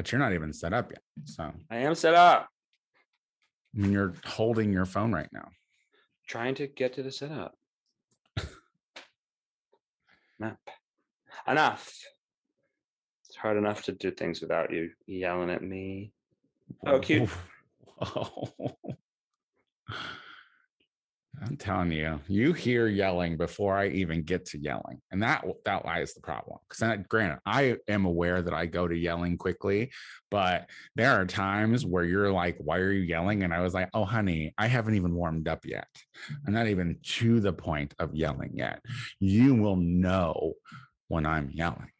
but you're not even set up yet. So I am set up. I mean, you're holding your phone right now. Trying to get to the setup. Map. Enough. It's hard enough to do things without you yelling at me. Oh, cute. Whoa. I'm telling you, you hear yelling before I even get to yelling, and that that lies the problem. Because granted, I am aware that I go to yelling quickly, but there are times where you're like, "Why are you yelling?" And I was like, "Oh, honey, I haven't even warmed up yet. I'm not even to the point of yelling yet. You will know when I'm yelling."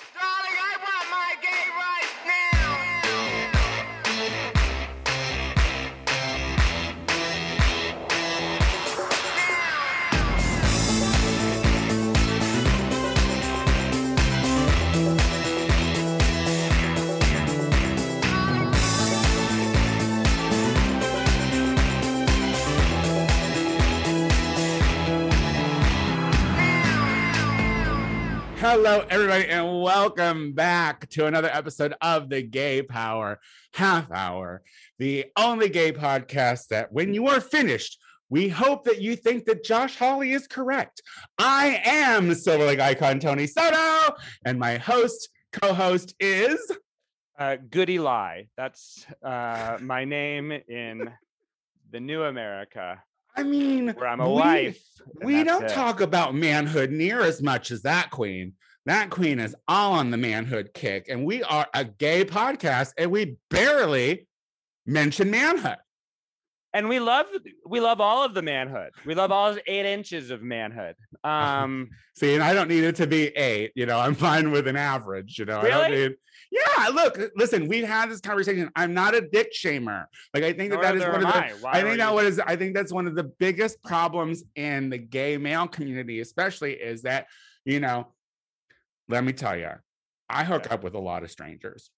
Hello, everybody, and welcome back to another episode of the Gay Power Half Hour, the only gay podcast that when you are finished, we hope that you think that Josh Hawley is correct. I am Silver Lake icon Tony Soto, and my host, co host is. Uh, Goody Lie. That's uh, my name in the new America, I mean, where I'm a we- wife. We don't it. talk about manhood near as much as that queen. That queen is all on the manhood kick, and we are a gay podcast, and we barely mention manhood. and we love we love all of the manhood. We love all eight inches of manhood. Um, See, and I don't need it to be eight. You know, I'm fine with an average. You know, I don't Really? need. Yeah, look, listen, we've had this conversation. I'm not a dick shamer. Like, I think that nor that is one of the. I. I think that what is. I think that's one of the biggest problems in the gay male community, especially, is that you know. Let me tell you, I hook Yeah. up with a lot of strangers.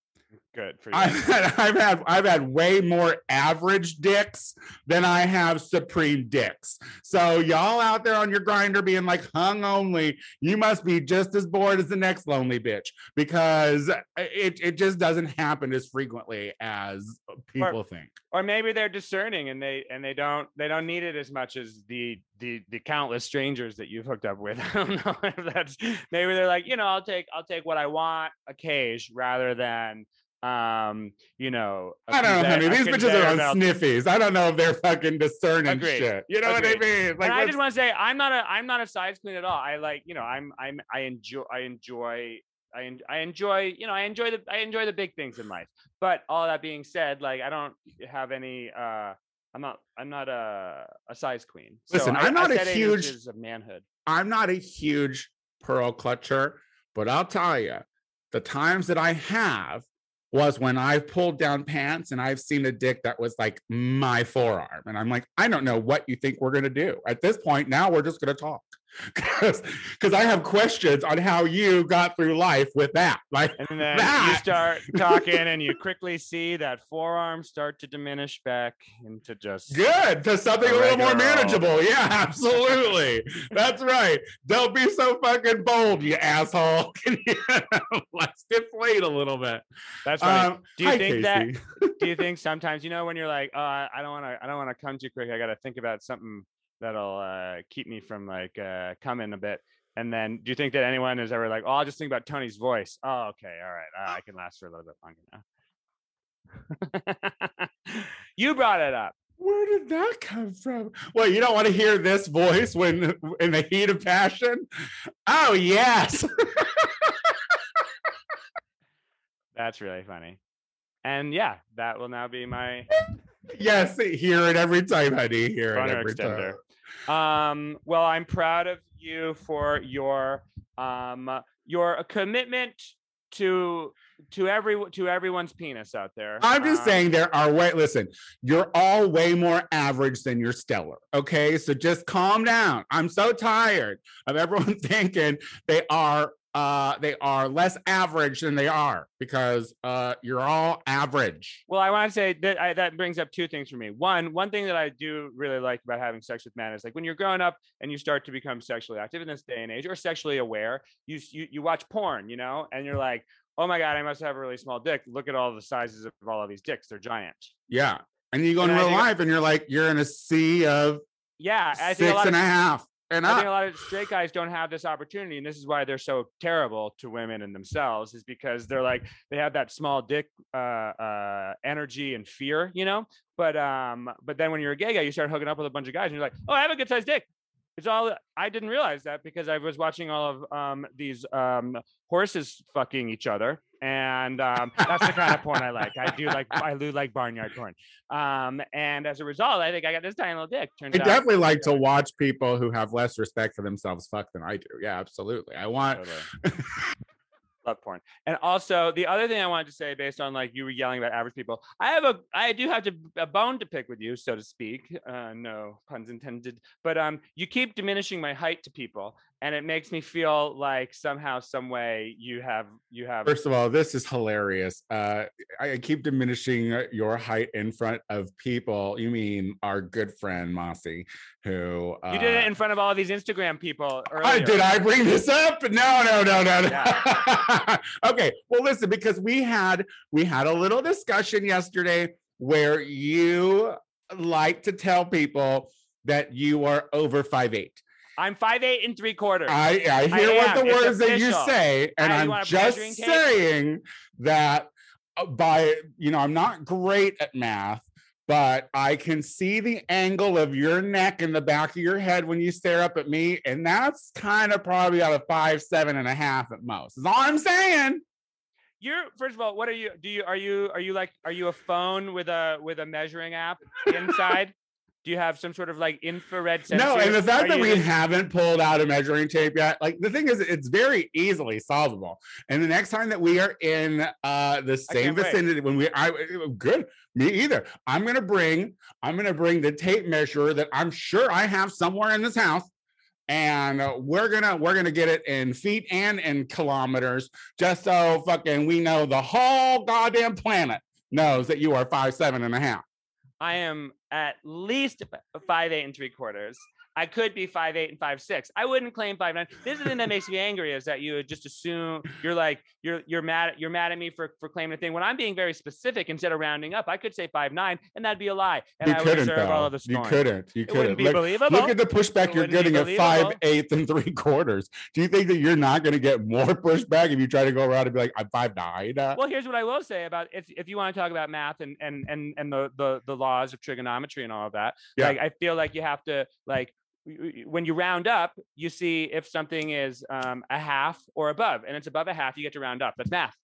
Good for you. I've had, I've had I've had way more average dicks than I have supreme dicks. So y'all out there on your Grindr being like hung only, you must be just as bored as the next lonely bitch because it, it just doesn't happen as frequently as people think. or maybe they're discerning and they and they don't they don't need it as much as the the the countless strangers that you've hooked up with. I don't know if that's maybe they're like, you know, I'll take I'll take what I want a cage rather than um, you know, I don't know, honey. These bitches are on belt. sniffies. I don't know if they're fucking discerning Agreed. shit. You know Agreed. what I mean? Like, I just want to say I'm not a I'm not a size queen at all. I like, you know, I'm I'm I enjoy I enjoy I, en- I enjoy, you know, I enjoy the I enjoy the big things in life. But all that being said, like I don't have any uh I'm not I'm not a a size queen. So Listen, I- I'm not I a huge- of manhood. I'm not a huge pearl clutcher, but I'll tell you, the times that I have was when I've pulled down pants and I've seen a dick that was like my forearm. And I'm like, I don't know what you think we're going to do. At this point, now we're just going to talk. Because I have questions on how you got through life with that. Like, And then you start talking and you quickly see that forearm start to diminish back into just good to something a A little more manageable. Yeah, absolutely. That's right. Don't be so fucking bold, you asshole. Let's deflate a little bit. That's right. Um, Do you hi, think that- do you think sometimes you know when you're like oh i don't want to i don't want to come too quick i gotta think about something that'll uh keep me from like uh coming a bit and then do you think that anyone is ever like oh i'll just think about tony's voice oh okay all right uh, i can last for a little bit longer now you brought it up Where did that come from? Well, you don't want to hear this voice when in the heat of passion? Oh, yes. that's really funny and yeah that will now be my yes, hear it every time, honey. Hear it every extender. time. um well i'm proud of you for your um your commitment to to every to everyone's penis out there I'm just Um, saying there are way listen, you're all way more average than you're stellar. Okay. So just calm down. I'm so tired of everyone thinking they are uh they are less average than they are because uh you're all average. well i want to say that I, that brings up two things for me one one thing that i do really like about having sex with men is like when you're growing up and you start to become sexually active in this day and age or sexually aware you you, you watch porn you know and you're like oh my god, I must have a really small dick. Look at all the sizes of all of these dicks; they're giant. Yeah. And you go in And real think- life and you're like, you're in a sea of Yeah, I think a lot and a half and I think a lot of straight guys don't have this opportunity, and this is why they're so terrible to women and themselves, is because they're like they have that small dick uh, uh, energy and fear, you know. But um, but then when you're a gay guy, you start hooking up with a bunch of guys, and you're like, oh, I have a good sized dick. It's all I didn't realize that because I was watching all of um, these um, horses fucking each other, and um, that's the kind of porn I like. I do like I do like barnyard porn, um, and as a result, I think I got this tiny little dick. Turns I out, definitely like to watch people who have less respect for themselves fuck than I do. Yeah, absolutely. I want Totally. Love porn. And also the other thing I wanted to say, based on like you were yelling about average people, I have a I do have to a bone to pick with you, so to speak. Uh, no puns intended. But um, you keep diminishing my height to people, and it makes me feel like somehow, some way, you have you have. First of all, this is hilarious. Uh, I keep diminishing uh, your height in front of people. You mean our good friend Mossy, who uh, you did it in front of all these Instagram people. I, Earlier. did I bring this up? No, no, no, no, no. okay. Well, listen, because we had we had a little discussion yesterday where you like to tell people that you are over five eight. I'm five eight and three quarters. I, I hear what am. the It's words that you say, and I- I'm just saying that uh, by you know I'm not great at math, but I can see the angle of your neck and the back of your head when you stare up at me, and that's kind of probably out of five, seven and a half at most. Is all I'm saying. You're first of all, what are you? Do you are you are you like are you a phone with a with a measuring app inside? Do you have some sort of like infrared sensor? No, and the fact Are that you we haven't pulled out a measuring tape yet, like the thing is, it's very easily solvable. And the next time that we are in uh the same can't wait. vicinity, when we, I good, me either. I'm gonna bring, I'm gonna bring the tape measure that I'm sure I have somewhere in this house. And uh, we're gonna we're gonna get it in feet and in kilometers, just so fucking we know the whole goddamn planet knows that you are five seven and a half. I am at least five eight and three quarters. I could be five eight and five six. I wouldn't claim five nine. This is the thing that makes me angry is that you would just assume you're like you're you're mad you're mad at me for for claiming a thing when I'm being very specific instead of rounding up. I could say five nine and that'd be a lie, and you I would couldn't deserve all though. of the You couldn't. You It wouldn't couldn't. be Look, believable. look at the pushback It you're getting at five eighths and three quarters. Do you think that you're not going to get more pushback if you try to go around and be like, I'm five nine? Well, here's what I will say about if if you want to talk about math and and and and the the the laws of trigonometry and all of that. Yeah. Like I feel like you have to like when you round up, you see if something is um, a half or above, and it's above a half, you get to round up. That's math.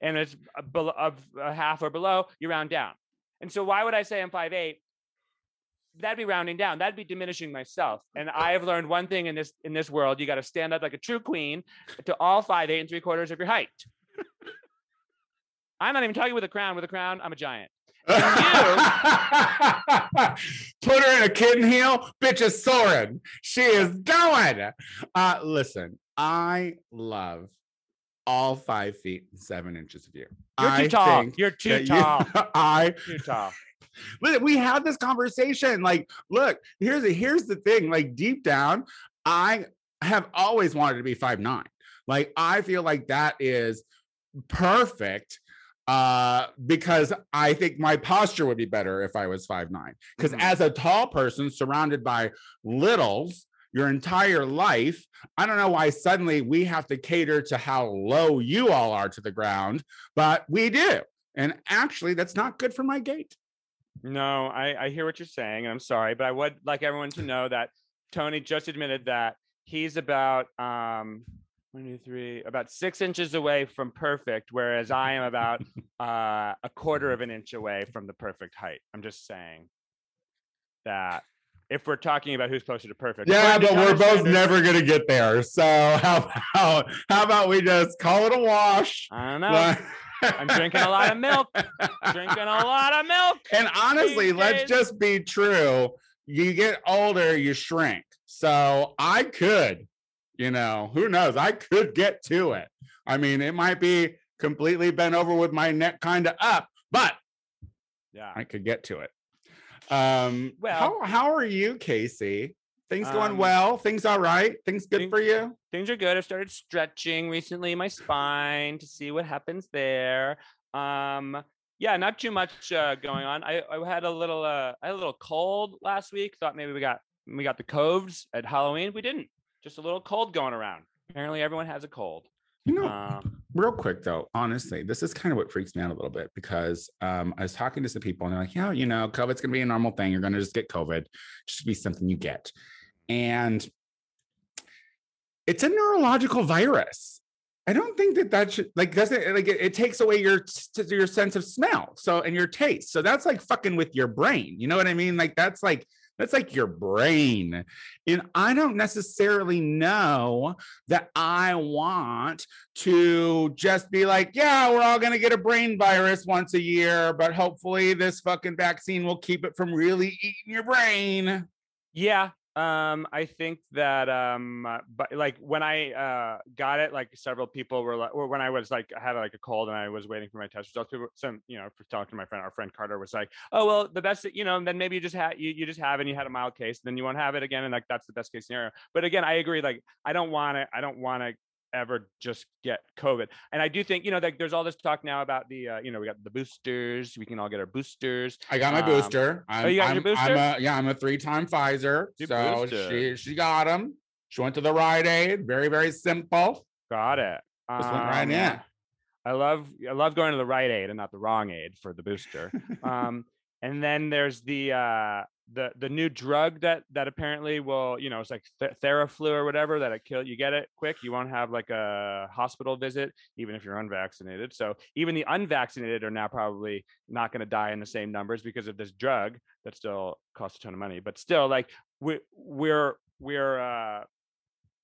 And it's below of a half or below, you round down. And so why would I say I'm five eight? That'd be rounding down. That'd be diminishing myself. And I have learned one thing in this in this world: you got to stand up like a true queen to all five eight and three quarters of your height. I'm not even talking with a crown. With a crown, I'm a giant. Put her in a kitten heel, bitch is soaring. She is going. Uh, listen, I love all five feet and seven inches of you. You're too I tall. You're too that you- tall. I too tall. Look, we had this conversation. Like, look, here's the here's the thing. Like, deep down, I have always wanted to be five nine. Like, I feel like that is perfect uh because i think my posture would be better if i was five nine. Because Mhm. as a tall person surrounded by littles your entire life i don't know why suddenly we have to cater to how low you all are to the ground but we do. And actually that's not good for my gait. No, I, I hear what you're saying, and I'm sorry, but I would like everyone to know that Tony just admitted that he's about um one, two, three, about six inches away from perfect, whereas I am about uh, a quarter of an inch away from the perfect height. I'm just saying that if we're talking about who's closer to perfect, Yeah, but we're both standards- never gonna get there. So how about how about we just call it a wash? I don't know. I'm drinking a lot of milk. Drinking a lot of milk. and honestly, let's just be true. You get older, you shrink. So I could, you know, who knows? I could get to it. I mean, it might be completely bent over with my neck kind of up, but Yeah. I could get to it. Um, Well- how how are you, Casey? Things going Um, well. Things all right. Things good thing- for you. things are good. I started stretching recently my spine to see what happens there. Um, yeah, not too much uh, going on. I, I had a little uh, I had a little cold last week. Thought maybe we got we got the coves at Halloween. We didn't. Just a little cold going around. Apparently, everyone has a cold. You know, Um, real quick though, honestly, this is kind of what freaks me out a little bit because um, I was talking to some people and they're like, yeah, you know, COVID's gonna be a normal thing. You're gonna just get COVID, just be something you get. And it's a neurological virus. I don't think that that should like doesn't like it, it takes away your your sense of smell. So and your taste. So that's like fucking with your brain. You know what I mean? Like that's like that's like your brain. And I don't necessarily know that I want to just be like, yeah, we're all going to get a brain virus once a year, but hopefully this fucking vaccine will keep it from really eating your brain. Yeah. Um, I think that um uh, but like when I uh got it, like several people were like or when I was like I had like a cold and I was waiting for my test results, people some, you know, talking to my friend, our friend Carter was like, Oh well the best you know, then maybe you just had you, you just have and you had a mild case, then you won't have it again, and like that's the best case scenario. But again, I agree, like I don't want to I don't want to ever just get COVID. And I do think, you know, like there's all this talk now about the uh, you know, we got the boosters, we can all get our boosters. I got my Um, booster. I'm, you got your I'm- I'm booster? a, yeah, I'm a three-time Pfizer. Your so booster. she she got them. She went to the Rite Aid. Very very simple. Got it. Just went right Um, in. I love I love going to the right aid and not the wrong aid for the booster. um, and then there's the uh, the the new drug that that apparently will you know it's like th- Theraflu or whatever that it kill you get it quick you won't have like a hospital visit even if you're unvaccinated. So even the unvaccinated are now probably not going to die in the same numbers because of this drug that still costs a ton of money. But still, like we we're we're uh,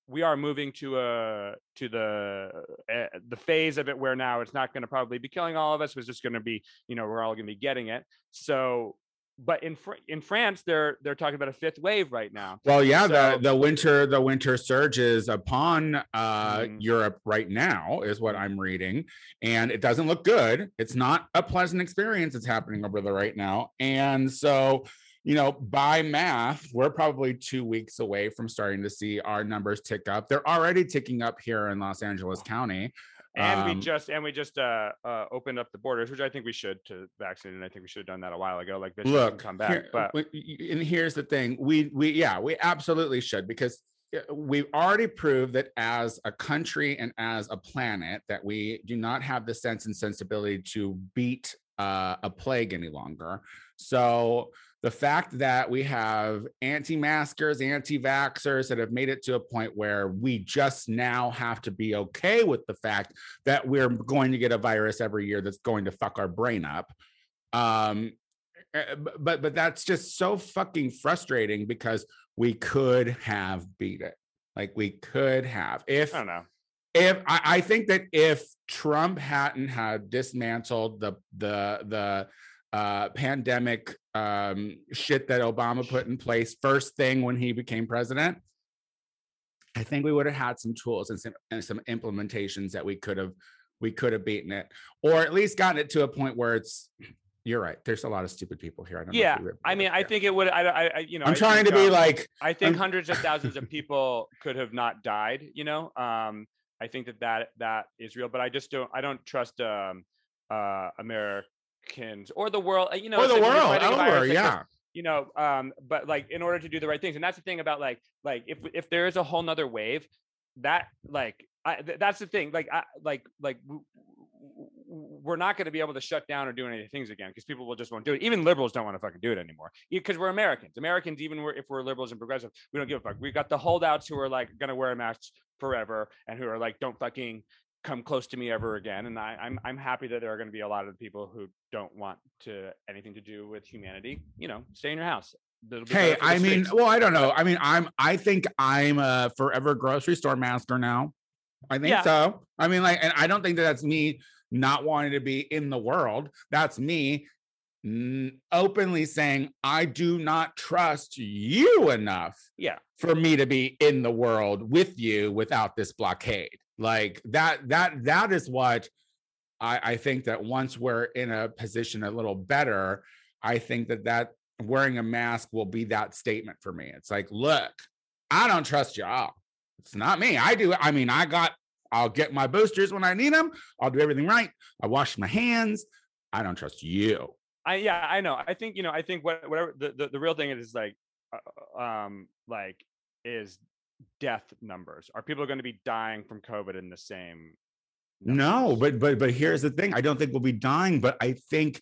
we are moving to a to the uh, the phase of it where now it's not going to probably be killing all of us. It's just going to be you know we're all going to be getting it. So, but in Fr- in France they're they're talking about a fifth wave right now. Well, yeah, So- the the winter the winter surge is upon uh Mhm. Europe right now, is what I'm reading, and it doesn't look good. It's not a pleasant experience. It's happening over there right now, and so you know, by math, we're probably two weeks away from starting to see our numbers tick up. They're already ticking up here in Los Angeles County. And we Um, just and we just uh, uh opened up the borders, which I think we should to vaccinate. And I think we should have done that a while ago. Like this look come back, here- but and here's the thing we we yeah we absolutely should because uh, we've already proved that as a country and as a planet that we do not have the sense and sensibility to beat uh, a plague any longer so the fact that we have anti-maskers anti-vaxxers that have made it to a point where we just now have to be okay with the fact that we're going to get a virus every year that's going to fuck our brain up. Um uh, but but that's just so fucking frustrating because we could have beat it. Like we could have. If I don't know. if I, I think that if Trump hadn't had dismantled the the the uh, pandemic um, shit that Obama put in place first thing when he became president, I think we would have had some tools and some and some implementations that we could have we could have beaten it, or at least gotten it to a point where it's. You're right. There's a lot of stupid people here. I don't Yeah, you I mean, I think it would. I, I, you know, I'm I trying think, to be um, like I think I'm- hundreds of thousands of people could have not died. You know, um, I think that that that is real, but I just don't. I don't trust um, uh, Americans or the world. uh, You know, or the like world, over, like, yeah. You know, um, but like in order to do the right things, and that's the thing about like like if if there is a whole nother wave, that like I, th- that's the thing. Like I like like. w- w- w- We're not going to be able to shut down or do any things again because people will just won't do it. Even liberals don't want to fucking do it anymore because we're Americans. Americans, even if we're liberals and progressive, we don't give a fuck. We got the holdouts who are like going to wear masks forever and who are like, don't fucking come close to me ever again. And I, I'm I'm happy that there are going to be a lot of people who don't want to anything to do with humanity. You know, stay in your house. Hey, better for the I mean, well, I don't know. I mean, I'm I think I'm a forever grocery store master now. I think Yeah. so. I mean, like, and I don't think that that's me not wanting to be in the world. That's me openly saying I do not trust you enough yeah, for me to be in the world with you without this blockade. Like that, that, that is what I, I think that once we're in a position a little better, I think that that wearing a mask will be that statement for me. It's like, look, I don't trust y'all. It's not me. I do. I mean, I got. I'll get my boosters when I need them. I'll do everything right. I wash my hands. I don't trust you. I yeah, I know. I think you know. I think what whatever the the, the real thing is, like, uh, um, like is death numbers. Are people going to be dying from COVID in the same? No, but but but here's the thing. I don't think we'll be dying, but I think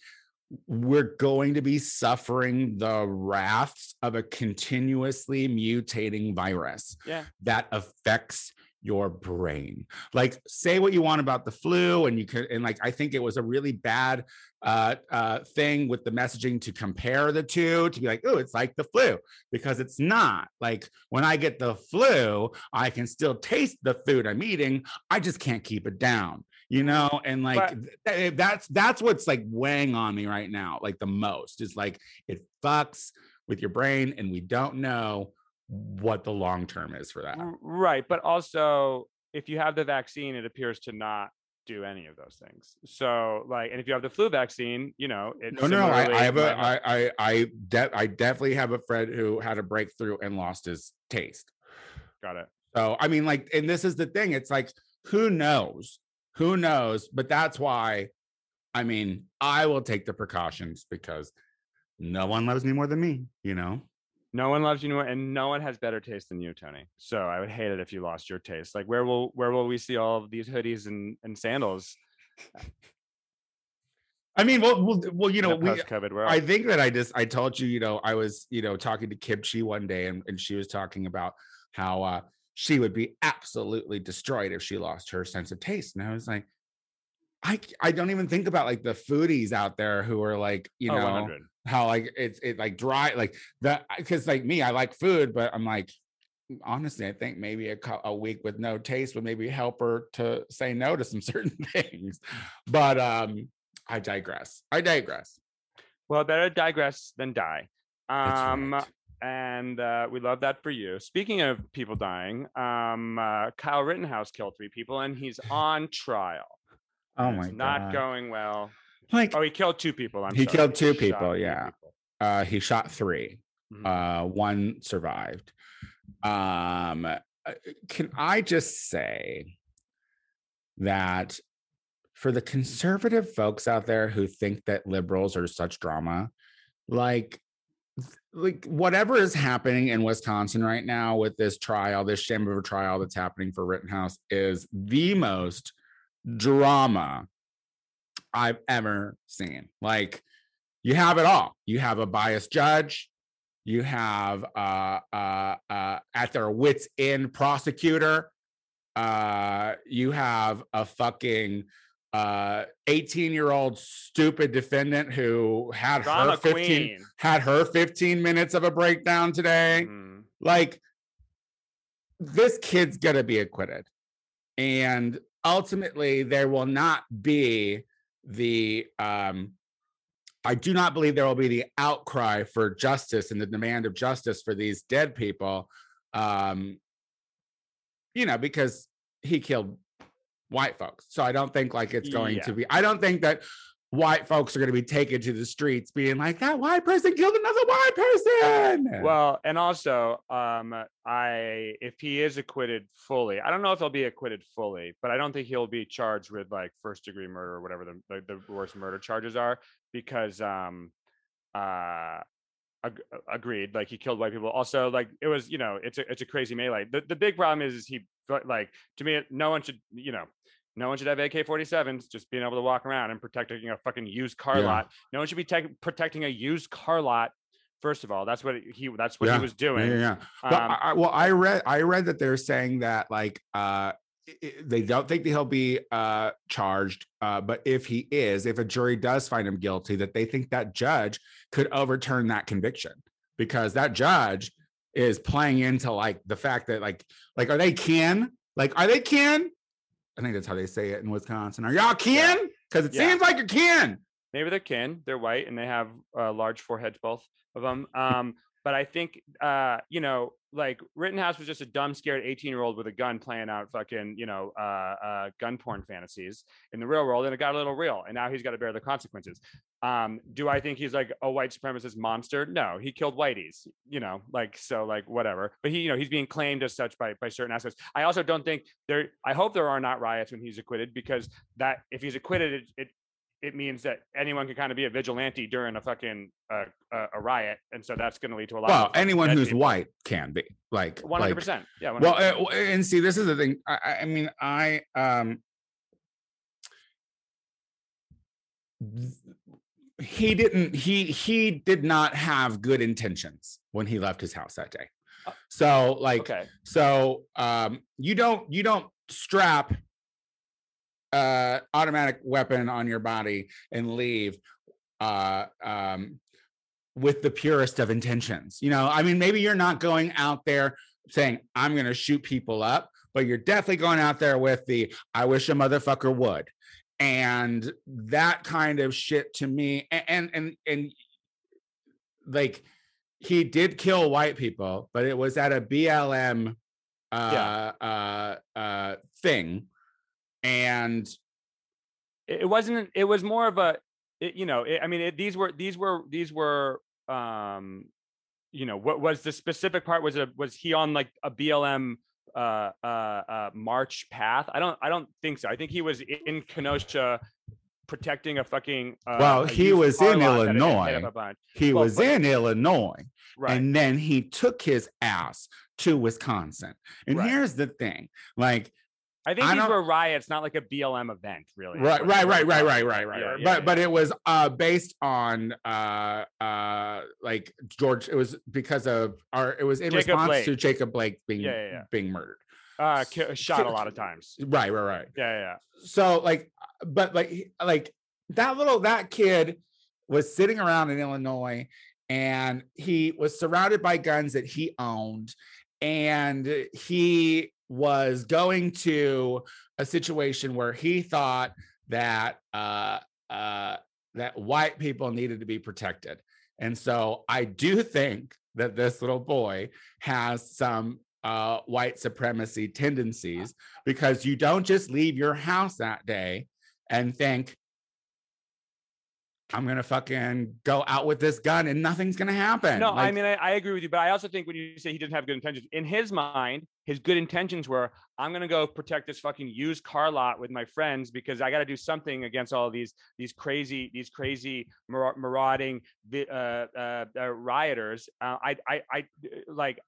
we're going to be suffering the wraths of a continuously mutating virus yeah, that affects your brain. Like say what you want about the flu and you could and like I think it was a really bad uh uh thing with the messaging to compare the two to be like oh it's like the flu because it's not. Like when I get the flu, I can still taste the food I'm eating. I just can't keep it down. You know, and like But- th- th- that's that's what's like weighing on me right now, like the most is like it fucks with your brain, and we don't know what the long term is for that. Right. But also, if you have the vaccine, it appears to not do any of those things. So, like, and if you have the flu vaccine, you know, it No, no, I, I have a, I, I, I, de- I definitely have a friend who had a breakthrough and lost his taste. got it. So, I mean, like, and this is the thing. It's like, who knows? Who knows? But that's why, I mean, I will take the precautions because no one loves me more than me, you know? No one loves you more, and no one has better taste than you, Tony. So I would hate it if you lost your taste. Like, where will where will we see all of these hoodies and, and sandals? I mean, well, well, well you know, we? I think that I just I told you, you know, I was, you know, talking to Kimchi one day and, and she was talking about how uh she would be absolutely destroyed if she lost her sense of taste. And I was like, I I don't even think about like the foodies out there who are like, you oh, know, 100. How like it's it like dry like that because like me, I like food, but I'm like honestly, I think maybe a, a week with no taste would maybe help her to say no to some certain things. But um I digress. I digress. Well, better digress than die. Um, right. and uh, we love that for you. Speaking of people dying, um, uh, Kyle Rittenhouse killed three people, and he's on trial. Oh my it's not going well. Like Oh, he killed two people. I'm He sorry. killed two shot people, two yeah. people. uh, he shot three. Mhm. Uh, one survived. Um, uh, can I just say that for the conservative folks out there who think that liberals are such drama, like like whatever is happening in Wisconsin right now with this trial, this shame of a trial that's happening for Rittenhouse is the most drama I've ever seen. Like you have it all. You have a biased judge. You have uh, uh, uh, at their wits end prosecutor. Uh, you have a fucking uh 18 year old stupid defendant who had Drama her 15 queen. had her 15 minutes of a breakdown today Mhm. like this kid's gonna be acquitted and ultimately there will not be the um i do not believe there will be the outcry for justice and the demand of justice for these dead people um you know because he killed white folks so i don't think like it's going Yeah. to be i don't think that white folks are going to be taken to the streets being like that white person killed another white person! Well, and also, um, I if he is acquitted fully, I don't know if he'll be acquitted fully, but I don't think he'll be charged with like first degree murder or whatever the the, the worst murder charges are because um uh ag- agreed like he killed white people. Also like it was you know it's a it's a crazy melee. The, the big problem is, is he like to me no one should you know no one should have AK-47s. Just being able to walk around and protecting a fucking used car Yeah. lot. No one should be tech protecting a used car lot. First of all, that's what he that's what Yeah. he was doing. Yeah, yeah. yeah. Well, Um, I, well, I read I read that they're saying that like uh i- i- they don't think that he'll be uh charged uh but if he is if a jury does find him guilty that they think that judge could overturn that conviction because that judge is playing into like the fact that like like are they kin like are they kin I think that's how they say it in Wisconsin are y'all kin because it Yeah. seems like a kin maybe they're kin. They're white and they have uh, large foreheads, both of them. Um, but I think uh, you know, like Rittenhouse was just a dumb, scared 18 year old with a gun playing out fucking, you know, uh, uh, gun porn fantasies in the real world, and it got a little real, and now he's got to bear the consequences. Um, do I think he's like a white supremacist monster? No, he killed whiteys, you know, like so, like whatever. But he, you know, he's being claimed as such by by certain aspects. I also don't think there. I hope there are not riots when he's acquitted because that if he's acquitted, it, it it means that anyone can kind of be a vigilante during a fucking uh, uh, a riot, and so that's going to lead to a lot. Well, of anyone who's people. white can be like one hundred percent. yeah. 100%. Well, uh, and see, this is the thing. I, I- mean, I um, he didn't. He he did not have good intentions when he left his house that day. Uh, So, like, okay, so um, you don't you don't strap uh automatic weapon on your body and leave uh um with the purest of intentions. You know, I mean, maybe you're not going out there saying, I'm going to shoot people up, but you're definitely going out there with the, I wish a motherfucker would. And that kind of shit to me, a- and, and, and, like, he did kill white people, but it was at a BLM uh, uh, uh, thing. And it, wasn't. It was more of a, it, you know, it, I mean, it, these were these were these were, um, you know, what was the specific part? Was it was he on like a BLM uh uh uh march path i don't i don't think so i think he was in kenosha protecting a fucking uh, Well, a he was in lot that had hit- hit up Illinois. he Well, was but- in Illinois. right and then he took his ass to Wisconsin. And Right. here's the thing, like i think I these were riots not like a blm event really right, right, right, right, right, right, right, Yeah, but yeah. but it was uh based on uh uh like George. It was because of our. It was in Jacob response Blake. to Jacob Blake being being murdered. uh shot a lot of times Right, right, right. yeah yeah, yeah. so like but like like that little that kid was sitting around in illinois and he was surrounded by guns that he owned and he was going to a situation where he thought that uh uh that white people needed to be protected. And so i do think that this little boy has some uh, white supremacy tendencies because you don't just leave your house that day and think I'm gonna fucking go out with this gun and nothing's gonna happen. No, I mean I, I agree with you, but I also think when you say he didn't have good intentions, in his mind, his good intentions were, I'm gonna go protect this fucking used car lot with my friends because I got to do something against all these these crazy these crazy mar- marauding uh, uh, uh, rioters. Uh, I I I like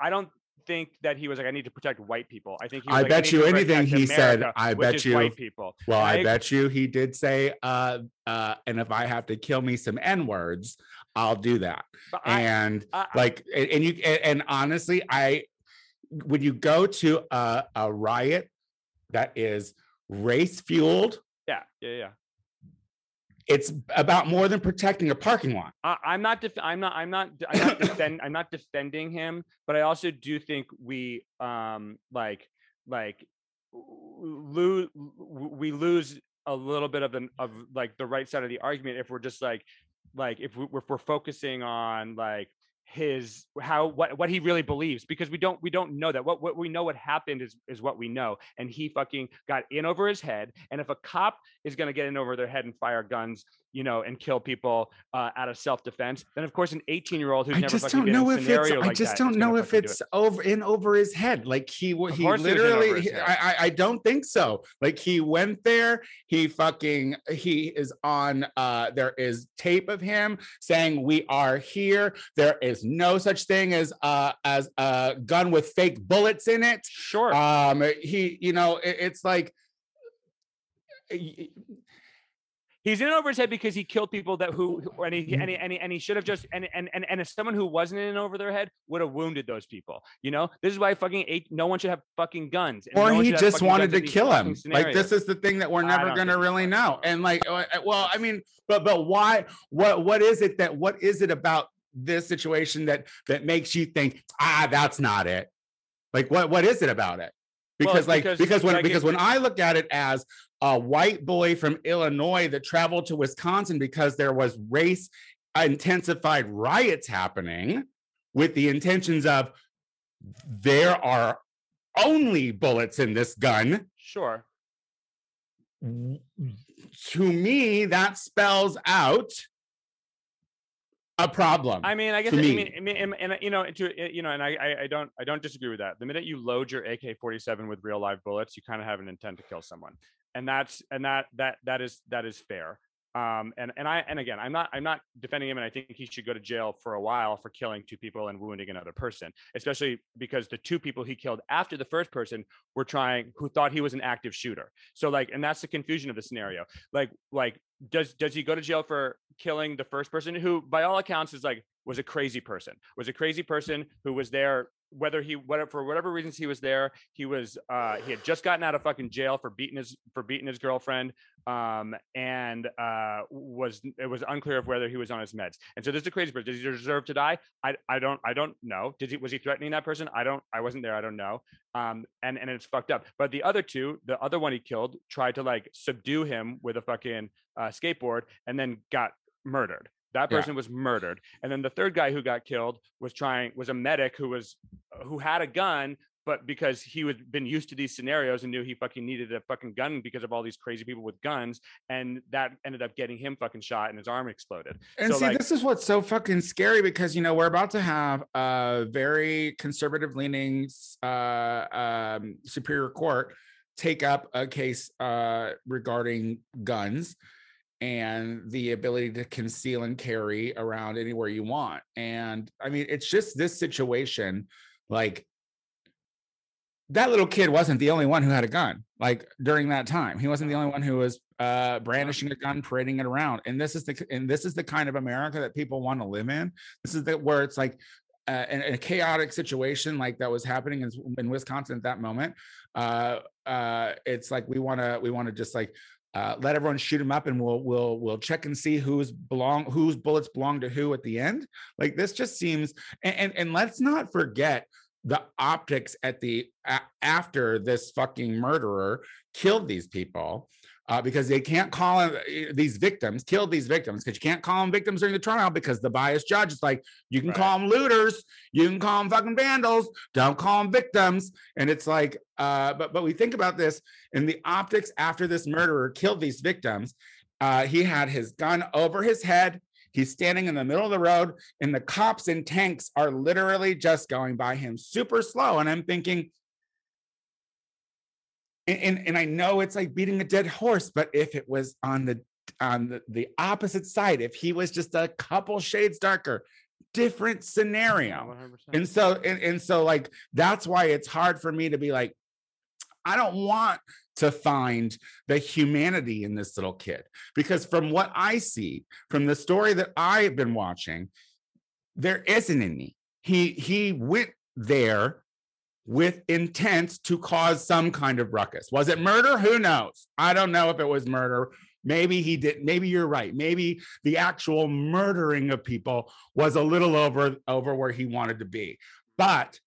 I don't think that he was like I need to protect white people. I think he was I like, bet need you anything he said, I bet you- white people. well, I I- bet you he did say, uh, uh, and if I have to kill me some N words, I'll do that. I, and I- I- like, and, you, and, and honestly, I, when you go to a, a riot that is race fueled, yeah yeah yeah. It's about more than protecting a parking lot. I, I'm not. Def- I'm not. I'm not. I'm not defend. I'm not defending him, but I also do think we um like like lose. We lose a little bit of the of like the right side of the argument if we're just like like if, we, if we're focusing on like his how what what he really believes because we don't we don't know that what what we know what happened is is what we know and he fucking got in over his head and if a cop is going to get in over their head and fire guns you know and kill people uh, out of self-defense then of course an 18 year old who's I never just fucking don't know if it's. scenario I just that don't know if do it's it. over in over his head. Like he he course it was in over literally. he- I, I I don't think so. Like he went there. He fucking he is on. Uh, there is tape of him saying we are here. There is no such thing as uh as a gun with fake bullets in it. sure. Um, he you know it- it's like. he's in over his head because he killed people that who who- and he and he, and he, and he should have just and, and and and if someone who wasn't in over their head would have wounded those people you know? This is why fucking eight no one should have fucking guns or no he just wanted to kill him. Like this is the thing that we're never going to really know and like uh, well i mean but but why what what is it that what is it about this situation that that makes you think ah that's not it. Like what what is it about it? Because it's like because, because when like, because it- when i look at it as a white boy from illinois that traveled to wisconsin because there was race intensified riots happening with the intentions of there are only bullets in this gun. Sure. to me that spells out a problem I mean, I guess I mean, I mean, and, and, you know, to you know, and I, I, I don't, I don't disagree with that. The minute you load your AK-47 with real live bullets, you kind of have an intent to kill someone, and that's, and that, that, that is, that is fair. Um, and and I, and again, I'm not, I'm not defending him, and I think he should go to jail for a while for killing two people and wounding another person, especially because the two people he killed after the first person were trying, who thought he was an active shooter. So like, and that's the confusion of the scenario. Like, like does does he go to jail for killing the first person who by all accounts is like was a crazy person was a crazy person who was there whether he whatever for whatever reasons he was there he was uh he had just gotten out of fucking jail for beating his for beating his girlfriend um and uh was it was unclear of whether he was on his meds. And so this is a crazy person does he deserve to die? I i don't i don't know. Did he was he threatening that person? I don't i wasn't there i don't know. Um and and it's fucked up. But the other two the other one he killed tried to like subdue him with a fucking uh, skateboard and then got murdered. That Yeah. person was murdered. And then the third guy who got killed was trying was a medic who was who had a gun but because he had been used to these scenarios and knew he fucking needed a fucking gun because of all these crazy people with guns and that ended up getting him fucking shot and his arm exploded. And So, see, like- this is what's so fucking scary because you know we're about to have a very conservative leaning uh, um, Superior Court take up a case uh, regarding guns and the ability to conceal and carry around anywhere you want. And I mean, it's just this situation, like that little kid wasn't the only one who had a gun like during that time he wasn't the only one who was uh brandishing a gun parading it around and this is the and this is the kind of america that people want to live in this is the where it's like uh, in, a chaotic situation like that was happening in, in wisconsin at that moment uh uh it's like we want to we want to just like uh, let everyone shoot him up and we'll we'll we'll check and see who's belong whose bullets belong to who at the end. Like this just seems and and, and let's not forget the optics at the after this fucking murderer killed these people uh, because they can't call them these victims killed these victims because you can't call them victims during the trial because the biased judge is like you can Right. call them looters you can call them fucking vandals don't call them victims and it's like uh but but we think about this in the optics after this murderer killed these victims uh he had his gun over his head he's standing in the middle of the road and the cops and tanks are literally just going by him super slow and i'm thinking and, and, and i know it's like beating a dead horse but if it was on the on the, the opposite side if he was just a couple shades darker different scenario. 100%. and so and, and so like that's why it's hard for me to be like i don't want to find the humanity in this little kid. Because from what i see from the story that i've been watching there isn't any. He he went there with intent to cause some kind of ruckus. Was it murder? Who knows? I don't know if it was murder. Maybe he did maybe you're right. Maybe the actual murdering of people was a little over over where he wanted to be. But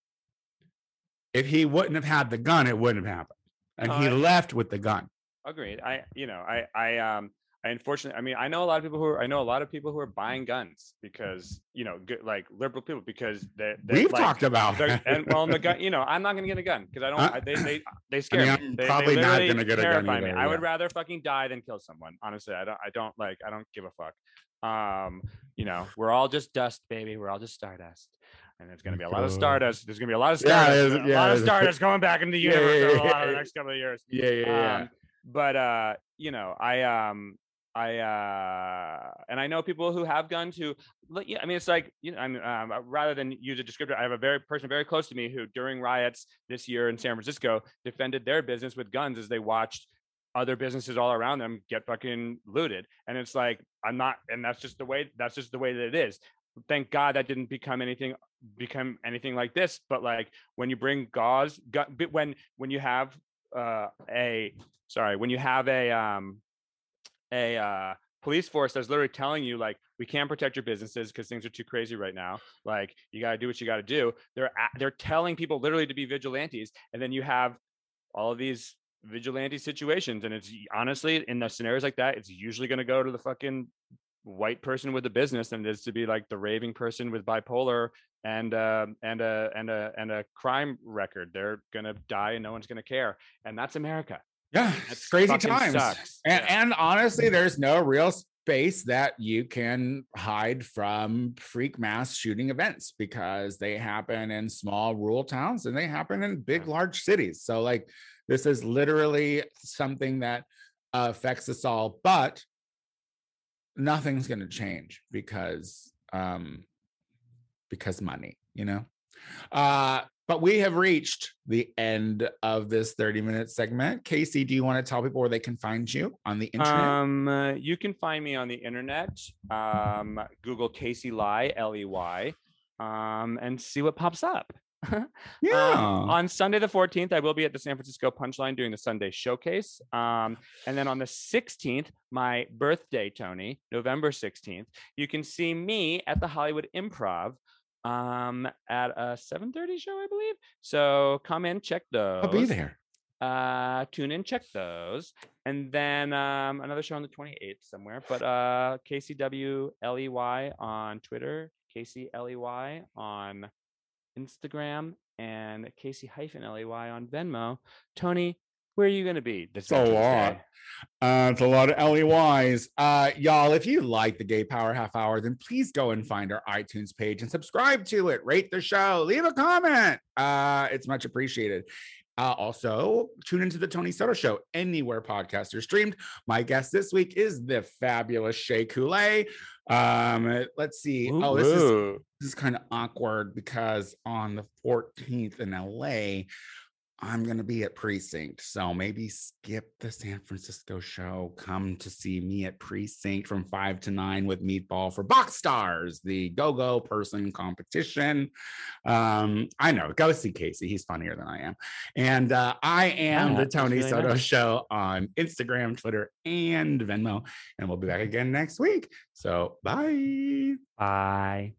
if he wouldn't have had the gun it wouldn't have happened. And he Uh, left with the gun. Agreed. I, you know, I, I, um, unfortunately, I mean, I know a lot of people who are, I know a lot of people who are buying guns because, you know, good, like liberal people because they, they we've like, talked about and well, the gun, you know, I'm not gonna get a gun because I don't. Uh, I, they they they scare mean, me. I'm They- they probably not gonna get a gun either, I would rather fucking die than kill someone. Honestly, I don't. I don't like. I don't give a fuck. Um, you know, we're all just dust, baby. We're all just stardust. And there's gonna be a lot of stardust. There's gonna be a lot of Yeah, stardust. there's- a yeah, lot of stardust going back into the Yeah, yeah, universe over a lot of the next couple of years. yeah yeah yeah Um, but uh, you know, I um I uh and I know people who have guns who like, yeah, I mean it's like you know I'm um, uh, rather than use a descriptor I have a very person very close to me who during riots this year in San Francisco defended their business with guns as they watched other businesses all around them get fucking looted. And it's like I'm not and that's just the way that's just the way that it is. Thank god that didn't become anything become anything like this but like when you bring gauze gu- but when when you have uh a sorry when you have a um a uh police force that's literally telling you like we can't protect your businesses because things are too crazy right now like you got to do what you got to do they're they're telling people literally to be vigilantes and then you have all of these vigilante situations and it's honestly in the scenarios like that it's usually going to go to the fucking white person with a business and it is to be like the raving person with bipolar and uh, and a and a and a crime record. They're gonna die and no one's gonna care, and that's America. Yeah, it's crazy times. sucks. And, Yeah. and honestly, there's no real space that you can hide from freak mass shooting events because they happen in small rural towns and they happen in big, large cities. So, like, this is literally something that uh, affects us all, but nothing's going to change because um because money you know uh but we have reached the end of this 30 minute segment casey do you want to tell people where they can find you on the internet Um, uh, you can find me on the internet. Um, Google Casey Ley L E Y, um, and see what pops up. yeah Um, on Sunday the 14th, I will be at the San Francisco Punchline doing the Sunday showcase. Um, and then on the 16th, my birthday, Tony, November 16th, you can see me at the Hollywood Improv um, at a 7:30 show, I believe. So come in, check those. i'll be there Uh, tune in, check those, and then um, another show on the 28th somewhere. But uh, KCW Ley E on Twitter, Casey Ley on Instagram, and Casey hyphen Ley on Venmo. Tony, where are you going to be this It's a lot. Uh, it's a lot of LEYs. Uh, y'all, if you like the Gay Power Half Hour, then please go and find our iTunes page and subscribe to it. Rate the show, leave a comment. Uh, it's much appreciated. Uh, also, tune into the Tony Soto Show anywhere podcasts are streamed. My guest this week is the fabulous Shea Couleé. Um, let's see. Oh, this is this is kind of awkward because on the 14th in LA, I'm going to be at Precinct. So maybe skip the San Francisco show. Come to see me at Precinct from five to nine with Meatball for Box Stars, the go go person competition. Um, I know, go see Casey. He's funnier than I am. And uh, I am Yeah, the Tony really Soto nice. Show on Instagram, Twitter, and Venmo. And we'll be back again next week. So bye. Bye.